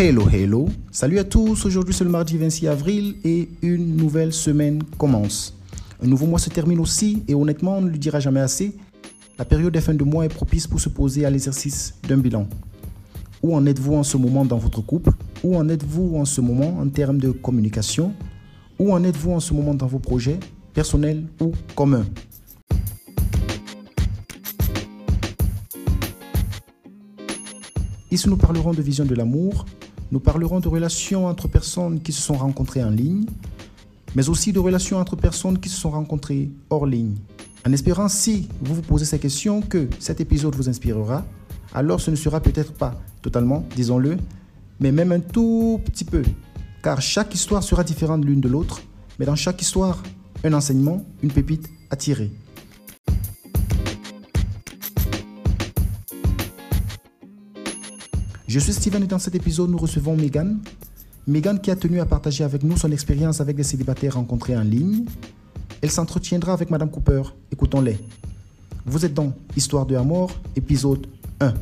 Hello, hello. Salut à tous. Aujourd'hui, c'est le mardi 26 avril et une nouvelle semaine commence. Un nouveau mois se termine aussi et honnêtement, on ne le dira jamais assez. La période des fins de mois est propice pour se poser à l'exercice d'un bilan. Où en êtes-vous en ce moment dans votre couple? Où en êtes-vous en ce moment en termes de communication? Où en êtes-vous en ce moment dans vos projets, personnels ou communs? Ici, nous parlerons de vision de l'amour, nous parlerons de relations entre personnes qui se sont rencontrées en ligne, mais aussi de relations entre personnes qui se sont rencontrées hors ligne. En espérant, si vous vous posez ces questions, que cet épisode vous inspirera, alors ce ne sera peut-être pas totalement, disons-le, mais même un tout petit peu, car chaque histoire sera différente l'une de l'autre, mais dans chaque histoire, un enseignement, une pépite à tirer. Je suis Steven et dans cet épisode, nous recevons Megan. Megan qui a tenu à partager avec nous son expérience avec des célibataires rencontrés en ligne. Elle s'entretiendra avec Madame Cooper. Écoutons-les. Vous êtes dans Histoire de Amour, épisode 1.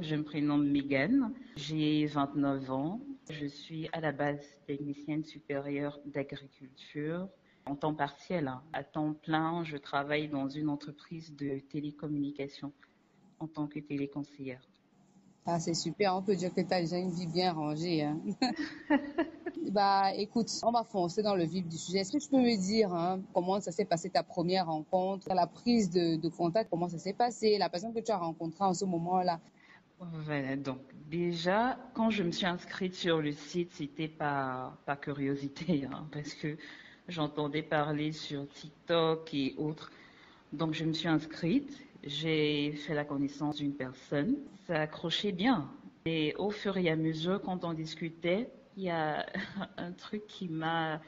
Je me prénomme Megan, j'ai 29 ans, je suis à la base technicienne supérieure d'agriculture en temps partiel. hein. À temps plein, je travaille dans une entreprise de télécommunication en tant que téléconseillère. Ah, c'est super, on peut dire que tu as déjà une vie bien rangée. hein. bah, écoute, on va foncer dans le vif du sujet. Est-ce que tu peux me dire hein, comment ça s'est passé ta première rencontre, la prise de, de contact, comment ça s'est passé, la personne que tu as rencontrée en ce moment-là Voilà, donc déjà, quand je me suis inscrite sur le site, c'était par, par curiosité, hein, parce que j'entendais parler sur TikTok et autres. Donc je me suis inscrite, j'ai fait la connaissance d'une personne, ça accrochait bien. Et au fur et à mesure, quand on discutait, il y a un truc qui m'a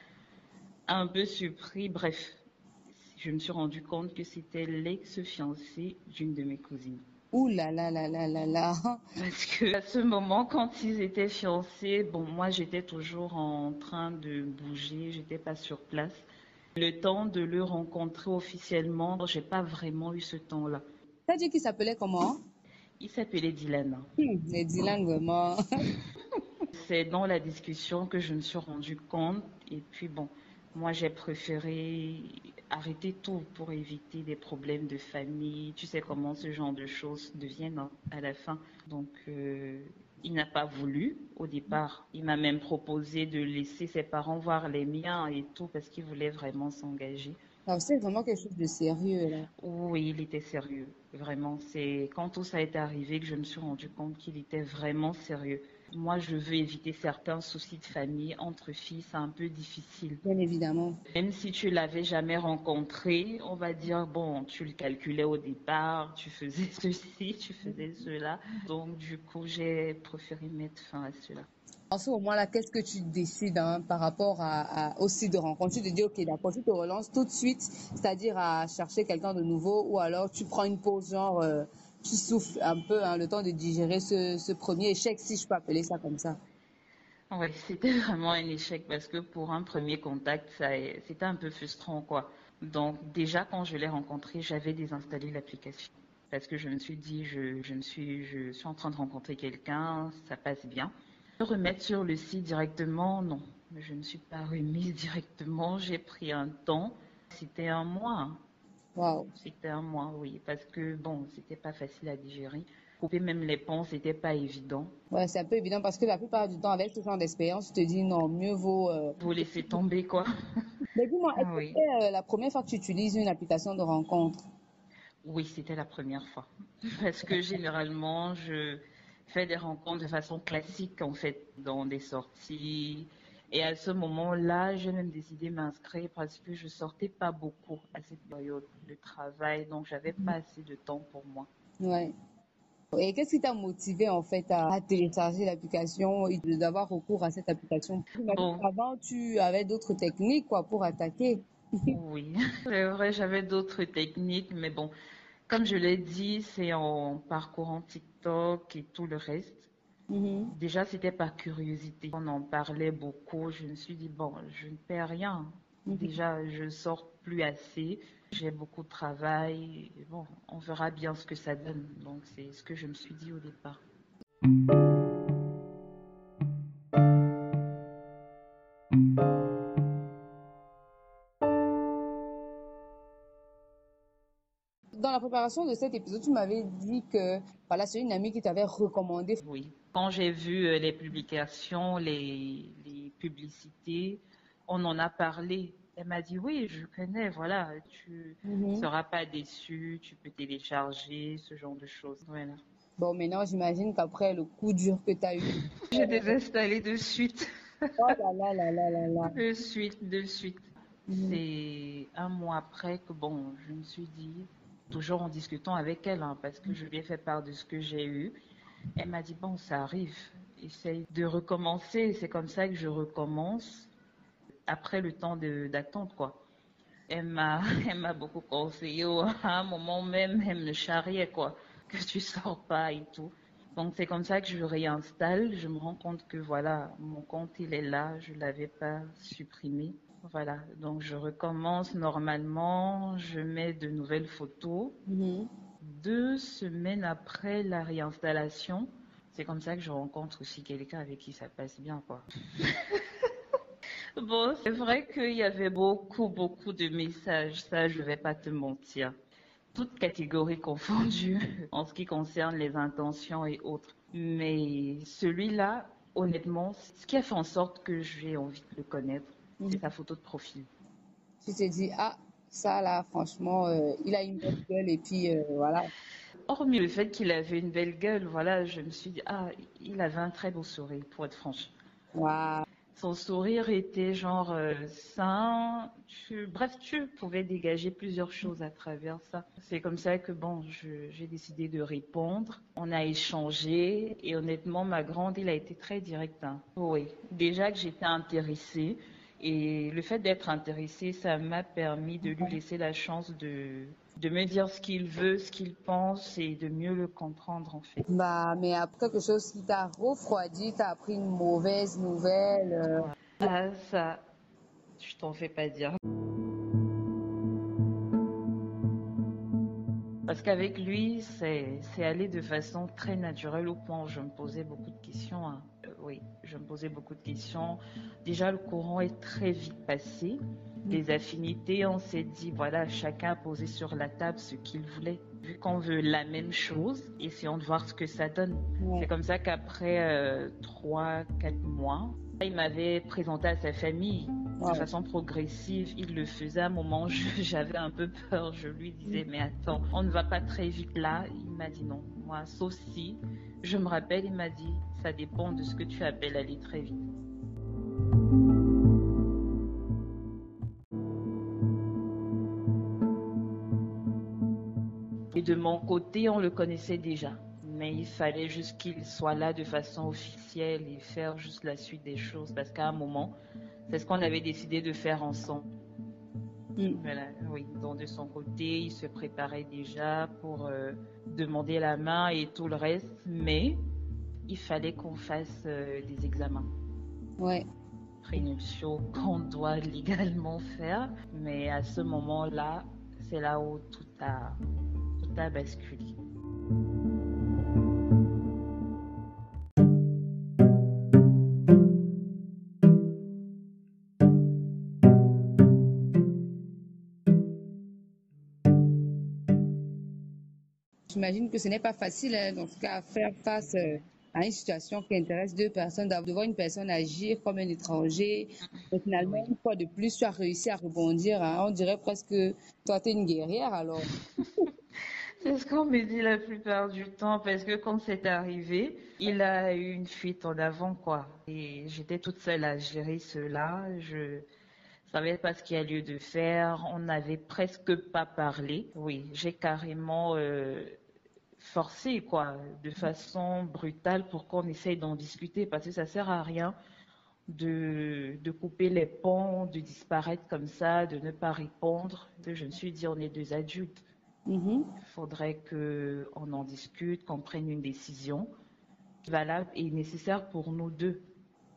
un peu surpris. Bref, je me suis rendu compte que c'était l'ex-fiancé d'une de mes cousines. Ouh là là là là là là. Parce que à ce moment, quand ils étaient fiancés, bon, moi j'étais toujours en train de bouger, j'étais pas sur place. Le temps de le rencontrer officiellement, j'ai pas vraiment eu ce temps-là. T'as dit qu'il s'appelait comment? Il s'appelait Dylan. Hum, Mais Dylan, vraiment. C'est dans la discussion que je me suis rendu compte. Et puis bon, moi j'ai préféré arrêter tout pour éviter des problèmes de famille. Tu sais comment ce genre de choses deviennent hein, à la fin. Donc euh, il n'a pas voulu au départ. Il m'a même proposé de laisser ses parents voir les miens et tout parce qu'il voulait vraiment s'engager. C'est vraiment quelque chose de sérieux, là. Oui, il était sérieux, vraiment. C'est quand tout ça est arrivé que je me suis rendu compte qu'il était vraiment sérieux. Moi, je veux éviter certains soucis de famille entre filles, c'est un peu difficile. Bien évidemment. Même si tu l'avais jamais rencontré, on va dire bon, tu le calculais au départ, tu faisais ceci, tu faisais cela. Donc du coup, j'ai préféré mettre fin à cela. En ce moment-là, qu'est-ce que tu décides hein, par rapport à, à, au site de rencontre? Tu te dis, OK, d'accord, tu te relances tout de suite, c'est-à-dire à chercher quelqu'un de nouveau, ou alors tu prends une pause, genre, euh, tu souffles un peu, hein, le temps de digérer ce, premier échec, si je peux appeler ça comme ça. Oui, c'était vraiment un échec parce que pour un premier contact, c'était un peu frustrant, quoi. Donc déjà, quand je l'ai rencontré, j'avais désinstallé l'application parce que je me suis dit, je, me suis, en train de rencontrer quelqu'un, ça passe bien. Me remettre sur le site directement, non. Je ne suis pas remise directement, j'ai pris un temps. C'était un mois. Wow. C'était un mois, oui, parce que bon, c'était pas facile à digérer. Couper même les ponts, c'était pas évident. Ouais, c'est un peu évident parce que la plupart du temps, avec ce genre d'expérience, tu te dis non, mieux vaut. Euh... Vous laisser tomber, quoi. Mais dis-moi, est-ce Oui. que euh, la première fois que tu utilises une application de rencontre? Oui, c'était la première fois. Parce que généralement, je fais des rencontres de façon classique, en fait, dans des sorties. Et à ce moment-là, j'ai même décidé de m'inscrire parce que je sortais pas beaucoup à cette période de travail, donc j'avais pas assez de temps pour moi. Ouais. Et qu'est-ce qui t'a motivé en fait à, télécharger l'application et d'avoir recours à cette application? Bon. Avant, tu avais d'autres techniques quoi pour attaquer. Oui, c'est vrai, j'avais d'autres techniques, mais bon, comme je l'ai dit, c'est en parcourant TikTok et tout le reste. Mhm. Déjà, c'était par curiosité. On en parlait beaucoup. Je me suis dit, bon, je ne perds rien. Mhm. Déjà, je sors plus assez. J'ai beaucoup de travail. Bon, on verra bien ce que ça donne. Donc, c'est ce que je me suis dit au départ. La préparation de cet épisode, tu m'avais dit que voilà, c'est une amie qui t'avait recommandé. Oui. Quand j'ai vu euh, les publications, les, les publicités, on en a parlé. Elle m'a dit, oui, je connais, voilà, tu ne Mhm. seras pas déçu, tu peux télécharger, ce genre de choses. Voilà. Bon, maintenant, j'imagine qu'après le coup dur que tu as eu, J'ai désinstallé de suite, oh là là là là là là. de suite, de suite. Mhm. C'est un mois après que, bon, je me suis dit, toujours en discutant avec elle, hein, parce que je lui ai fait part de ce que j'ai eu, elle m'a dit, bon, ça arrive, essaye de recommencer. C'est comme ça que je recommence après le temps d'attente, quoi. Elle m'a, beaucoup conseillé. À un moment même, elle me charriait, quoi, que tu sors pas et tout. Donc c'est comme ça que je réinstalle. Je me rends compte que voilà, mon compte il est là, je l'avais pas supprimé. Voilà, donc je recommence normalement, je mets de nouvelles photos. Mhm. Deux semaines après la réinstallation, c'est comme ça que je rencontre aussi quelqu'un avec qui ça passe bien, quoi. Bon, c'est vrai qu'il y avait beaucoup, beaucoup de messages, ça, je vais pas te mentir. Toutes catégories confondues en ce qui concerne les intentions et autres. Mais celui-là, honnêtement, ce qui a fait en sorte que j'ai envie de le connaître, c'est sa photo de profil. Tu t'es dit, ah, ça là, franchement, euh, il a une belle gueule et puis euh, voilà. Hormis le fait qu'il avait une belle gueule, voilà, je me suis dit, ah, il avait un très beau sourire, pour être franche. Waouh. Son sourire était genre euh, sain. Tu- bref, tu pouvais dégager plusieurs choses à travers ça. C'est comme ça que bon, j'ai décidé de répondre. On a échangé et honnêtement, ma grande, il a été très direct. hein. Oui, déjà que j'étais intéressée et le fait d'être intéressée, ça m'a permis de lui laisser la chance de de me dire ce qu'il veut, ce qu'il pense et de mieux le comprendre en fait. Bah, mais après quelque chose qui t'a refroidi, t'as appris une mauvaise nouvelle. euh, Ah, ça, je t'en fais pas dire. Parce qu'avec lui, c'est c'est allé de façon très naturelle au point où je me posais beaucoup de questions. hein. Euh, oui, je me posais beaucoup de questions. Déjà, le courant est très vite passé. Les affinités, on s'est dit, voilà, chacun a posé sur la table ce qu'il voulait. Vu qu'on veut la même chose, essayons de voir ce que ça donne. ouais. C'est comme ça qu'après euh, trois, quatre mois, il m'avait présenté à sa famille Wow. de façon progressive. Il le faisait à un moment, j'avais un peu peur. Je lui disais, mais attends, on ne va pas très vite là. Il m'a dit non, moi, sauf si. Je me rappelle, il m'a dit, ça dépend de ce que tu appelles aller très vite. Et de mon côté, on le connaissait déjà. Mais il fallait juste qu'il soit là de façon officielle et faire juste la suite des choses. Parce qu'à un moment, c'est ce qu'on avait décidé de faire ensemble. Mm. Voilà, oui. Donc de son côté, il se préparait déjà pour euh, demander la main et tout le reste. Mais il fallait qu'on fasse euh, des examens Ouais. prénuptiaux qu'on doit légalement faire. Mais à ce moment-là, c'est là où tout a, tout a basculé. J'imagine que ce n'est pas facile, hein, tout cas, à faire face euh, à une situation qui intéresse deux personnes, de voir une personne agir comme un étranger. Finalement, une fois de plus, tu as réussi à rebondir. hein. On dirait presque que toi, tu es une guerrière alors. C'est ce qu'on me dit la plupart du temps parce que quand c'est arrivé, il a eu une fuite en avant, quoi. Et j'étais toute seule à gérer cela. Je savais pas ce qu'il y a lieu de faire. On n'avait presque pas parlé. Oui, j'ai carrément euh, forcé, quoi, de façon brutale pour qu'on essaye d'en discuter parce que ça sert à rien de, de couper les ponts, de disparaître comme ça, de ne pas répondre. Je me suis dit, on est deux adultes. Mhm. Il faudrait qu'on en discute, qu'on prenne une décision. valable et nécessaire pour nous deux.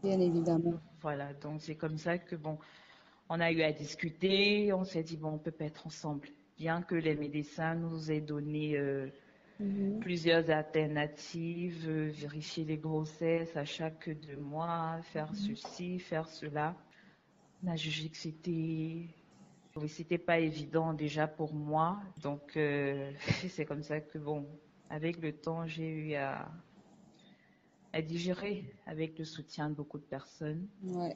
Bien évidemment. Voilà, donc c'est comme ça que bon, on a eu à discuter, on s'est dit bon, on peut pas être ensemble. Bien que les médecins nous aient donné euh, Mhm. plusieurs alternatives, euh, vérifier les grossesses à chaque deux mois, faire ceci, faire cela. On a jugé que c'était pas évident déjà pour moi. Donc euh, c'est comme ça que bon, avec le temps, j'ai eu à, à digérer avec le soutien de beaucoup de personnes. Ouais.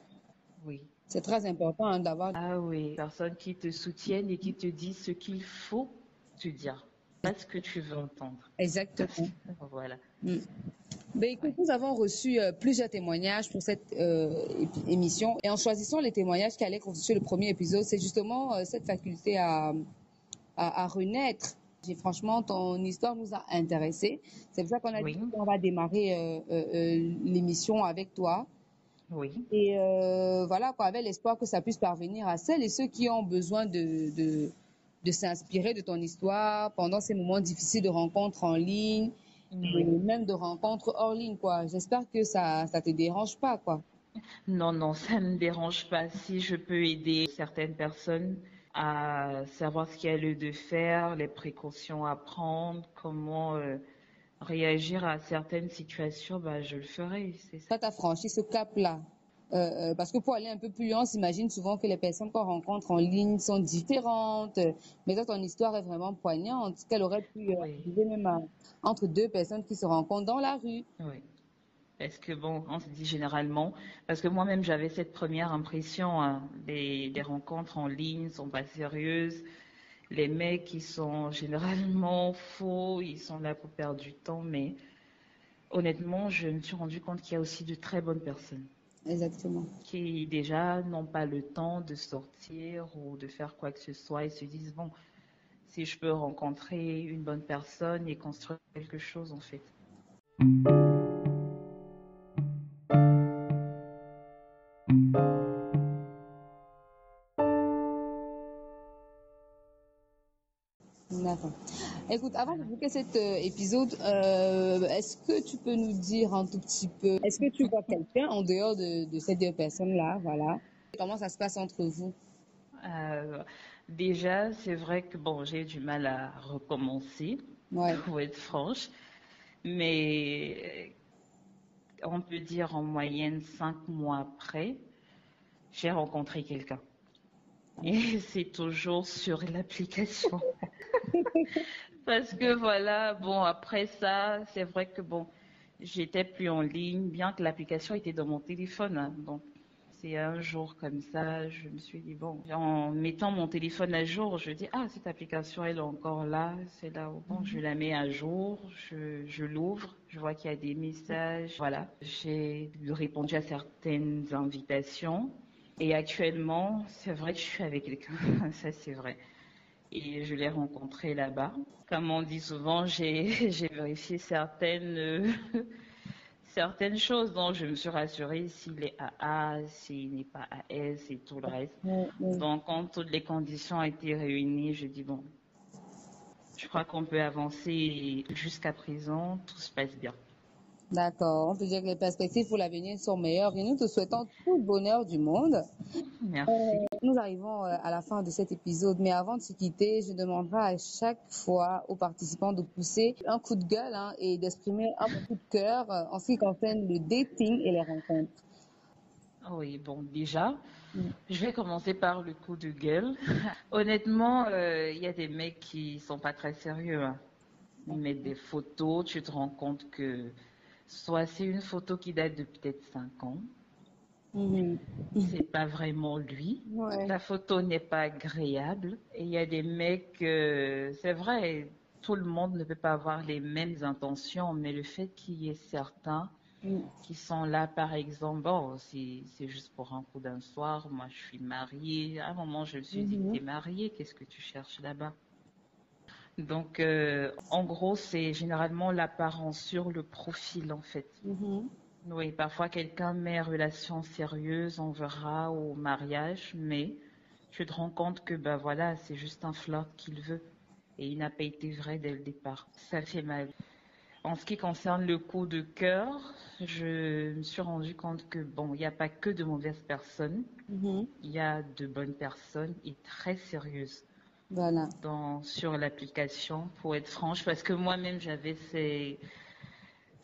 Oui. C'est très important hein, d'avoir. Ah oui, personnes qui te soutiennent et qui te disent ce qu'il faut te dire, pas ce que tu veux entendre. Exactement. Voilà. Mm. Ben, écoute, nous avons reçu euh, plusieurs témoignages pour cette euh, émission et en choisissant les témoignages qui allaient constituer le premier épisode, c'est justement euh, cette faculté à, à, à renaître. Franchement, ton histoire nous a intéressés. C'est pour ça qu'on a Oui. dit qu'on va démarrer l'émission avec toi. Oui. Et voilà, quoi, avec l'espoir que ça puisse parvenir à celles et ceux qui ont besoin de, de, de s'inspirer de ton histoire pendant ces moments difficiles de rencontres en ligne, et même de rencontres hors ligne, quoi. J'espère que ça ça te dérange pas, quoi. Non, non, ça ne me dérange pas. Si je peux aider certaines personnes à savoir ce qu'il y a lieu de faire, les précautions à prendre, comment euh, réagir à certaines situations, bah, je le ferai. C'est ça. As franchi ce cap-là. Euh, euh, parce que pour aller un peu plus loin, on s'imagine souvent que les personnes qu'on rencontre en ligne sont différentes. Mais toi, ton histoire est vraiment poignante, qu'elle aurait pu euh, Oui. arriver même à- entre deux personnes qui se rencontrent dans la rue? Oui. Parce que bon, on se dit généralement, parce que moi-même j'avais cette première impression, hein, des, des rencontres en ligne sont pas sérieuses. Les mecs, ils sont généralement faux, ils sont là pour perdre du temps, mais honnêtement, je me suis rendu compte qu'il y a aussi de très bonnes personnes Exactement. qui déjà n'ont pas le temps de sortir ou de faire quoi que ce soit et se disent bon, si je peux rencontrer une bonne personne et construire quelque chose en fait. D'accord. Écoute, avant de boucler cet euh, épisode, euh, est-ce que tu peux nous dire un tout petit peu, est-ce que tu vois quelqu'un en dehors de, de ces deux personnes-là, voilà? Comment ça se passe entre vous? Euh, déjà, c'est vrai que bon, j'ai du mal à recommencer, Ouais. pour être franche, mais on peut dire en moyenne cinq mois après, j'ai rencontré quelqu'un. Et c'est toujours sur l'application. Parce que voilà, bon, après ça, c'est vrai que bon, j'étais plus en ligne, bien que l'application était dans mon téléphone. hein. Donc, c'est un jour comme ça, je me suis dit, bon, en mettant mon téléphone à jour, je dis, ah, cette application, elle est encore là, c'est là, où, bon, je la mets à jour, je, je l'ouvre, je vois qu'il y a des messages, voilà. J'ai répondu à certaines invitations. Et actuellement, c'est vrai que je suis avec quelqu'un, ça c'est vrai. Et je l'ai rencontré là-bas. Comme on dit souvent, j'ai vérifié certaines, euh, certaines choses. Donc, je me suis rassurée s'il est à A, s'il n'est pas à S et tout le reste. Ouais, ouais. Donc, quand toutes les conditions ont été réunies, je dis bon, je crois qu'on peut avancer jusqu'à présent, tout se passe bien. D'accord. On peut dire que les perspectives pour l'avenir sont meilleures et nous te souhaitons tout le bonheur du monde. Merci. Nous arrivons euh, à la fin de cet épisode, mais avant de se quitter, je demanderai à chaque fois aux participants de pousser un coup de gueule hein, et d'exprimer un coup de cœur euh, en ce qui concerne le dating et les rencontres. Oui, bon, déjà, Mm. je vais commencer par le coup de gueule. Honnêtement, euh, il y a des mecs qui sont pas très sérieux. hein. Ils mettent des photos, tu te rends compte que soit c'est une photo qui date de peut-être 5 ans, c'est pas vraiment lui. Ouais. La photo n'est pas agréable. Et il y a des mecs, euh, c'est vrai, tout le monde ne peut pas avoir les mêmes intentions, mais le fait qu'il y ait certains qui sont là, par exemple, bon, c'est c'est juste pour un coup d'un soir, moi je suis mariée. À un moment, je me suis dit, Mhm. t'es mariée, qu'est-ce que tu cherches là-bas? Donc, euh, en gros, c'est généralement l'apparence sur le profil, en fait. Mhm. Oui, parfois quelqu'un met relation sérieuse, on verra au mariage, mais tu te rends compte que ben voilà, c'est juste un flirt qu'il veut et il n'a pas été vrai dès le départ. Ça fait mal. en ce qui concerne le coup de cœur, je me suis rendu compte que bon, il n'y a pas que de mauvaises personnes, Mhm. il y a de bonnes personnes et très sérieuses Voilà. dans, sur l'application, pour être franche, parce que moi-même j'avais ces-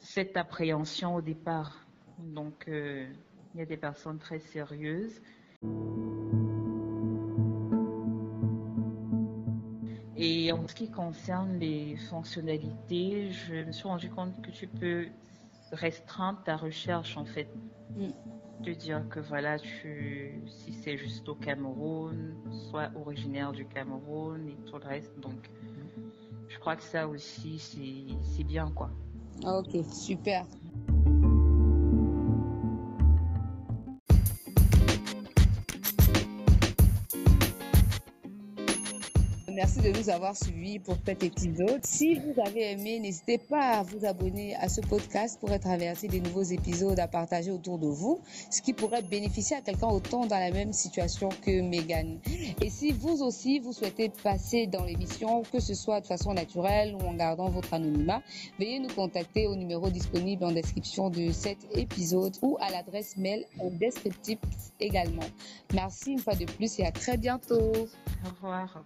cette appréhension au départ. Donc, euh, il y a des personnes très sérieuses. Et en ce qui concerne les fonctionnalités, je me suis rendu compte que tu peux restreindre ta recherche en fait. Mm. De dire que voilà, tu, si c'est juste au Cameroun, soit originaire du Cameroun et tout le reste. Donc, je crois que ça aussi, c'est c'est bien quoi. Ah, Ok, super. De nous avoir suivis pour cet épisode. Si vous avez aimé, n'hésitez pas à vous abonner à ce podcast pour être averti des nouveaux épisodes à partager autour de vous, ce qui pourrait bénéficier à quelqu'un autant dans la même situation que Megan. Et si vous aussi, vous souhaitez passer dans l'émission, que ce soit de façon naturelle ou en gardant votre anonymat, veuillez nous contacter au numéro disponible en description de cet épisode ou à l'adresse mail en descriptif également. Merci une fois de plus et à très bientôt. Au revoir.